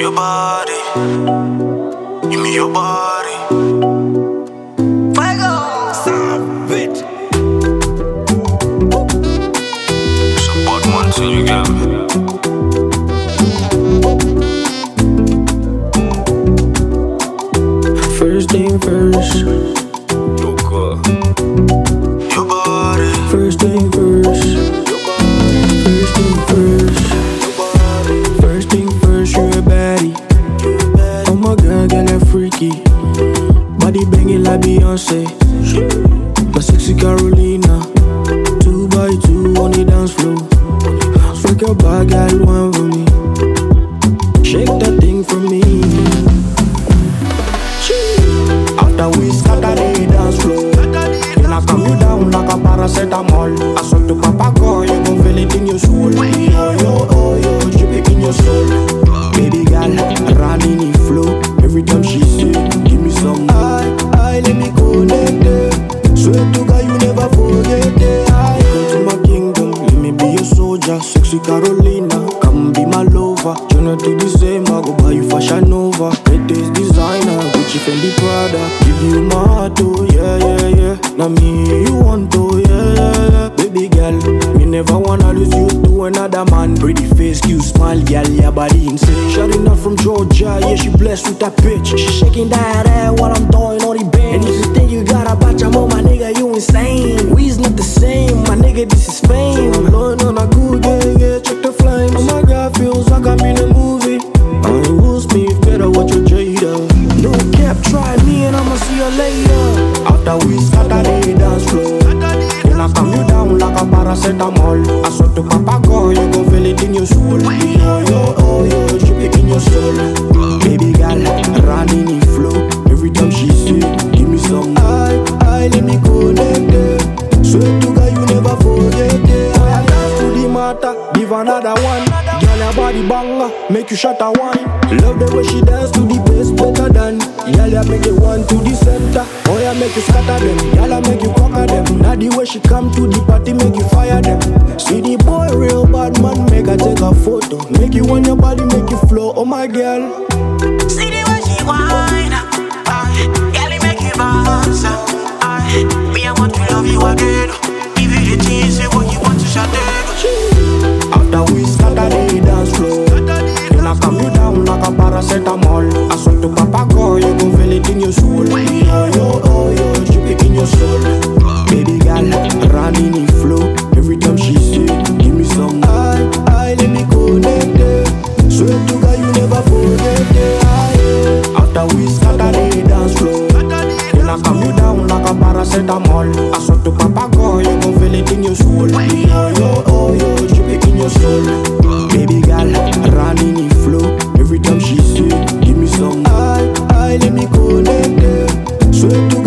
your body. Give me your body. Fuego. Savage. It's a bad one till you get me. First thing first, freaky. Body banging like Beyonce. My sexy Carolina. Two by two on the dance floor. Freak your bad girl, one for me. Shake that thing for me. After we scatter the dance floor. Then I calm down like a paracetamol. I soldier. Carolina, come be my lover. Journey to December, go buy you fashion over. Latest designer, Gucci, Fendi, Prada. Give you my heart, oh yeah, yeah, yeah. Now me you want to, yeah, yeah, yeah. Baby girl, me never wanna lose you to another man. Pretty face, cute smile, girl, your body insane. Shutting up from Georgia, yeah, she blessed with that bitch. She shaking that ass while I'm throwing all the bands. No cap, try me and I'ma see you later. After we scatter the dance floor. Then I calm you down like a paracetamol. I saw to Papa go, you gon' feel it in your soul. Oh yo, oh yo, drip it in your soul. Banger, make you shut a wine. Love the way she dance to the bass better than. Girl, ya make it one to the center. Oh, yeah, make you scatter them. I make you conquer them. Now the way she come to the party, make you fire them. See the boy, real bad man, make her take a photo. Make you on your body, make you flow. Oh my girl. Running in flow every time she say, Give me some. I, I let me connect there. Swear to God, you never forget there. After we scatter the dance floor, then I calm you down like a paracetamol. I swear to Papa God, you gon' feel it in your soul. Yo, yo, oh, yo, drip it in your soul. Baby girl, running in flow every time she say, Give me some. I, I let me connect there. Swear to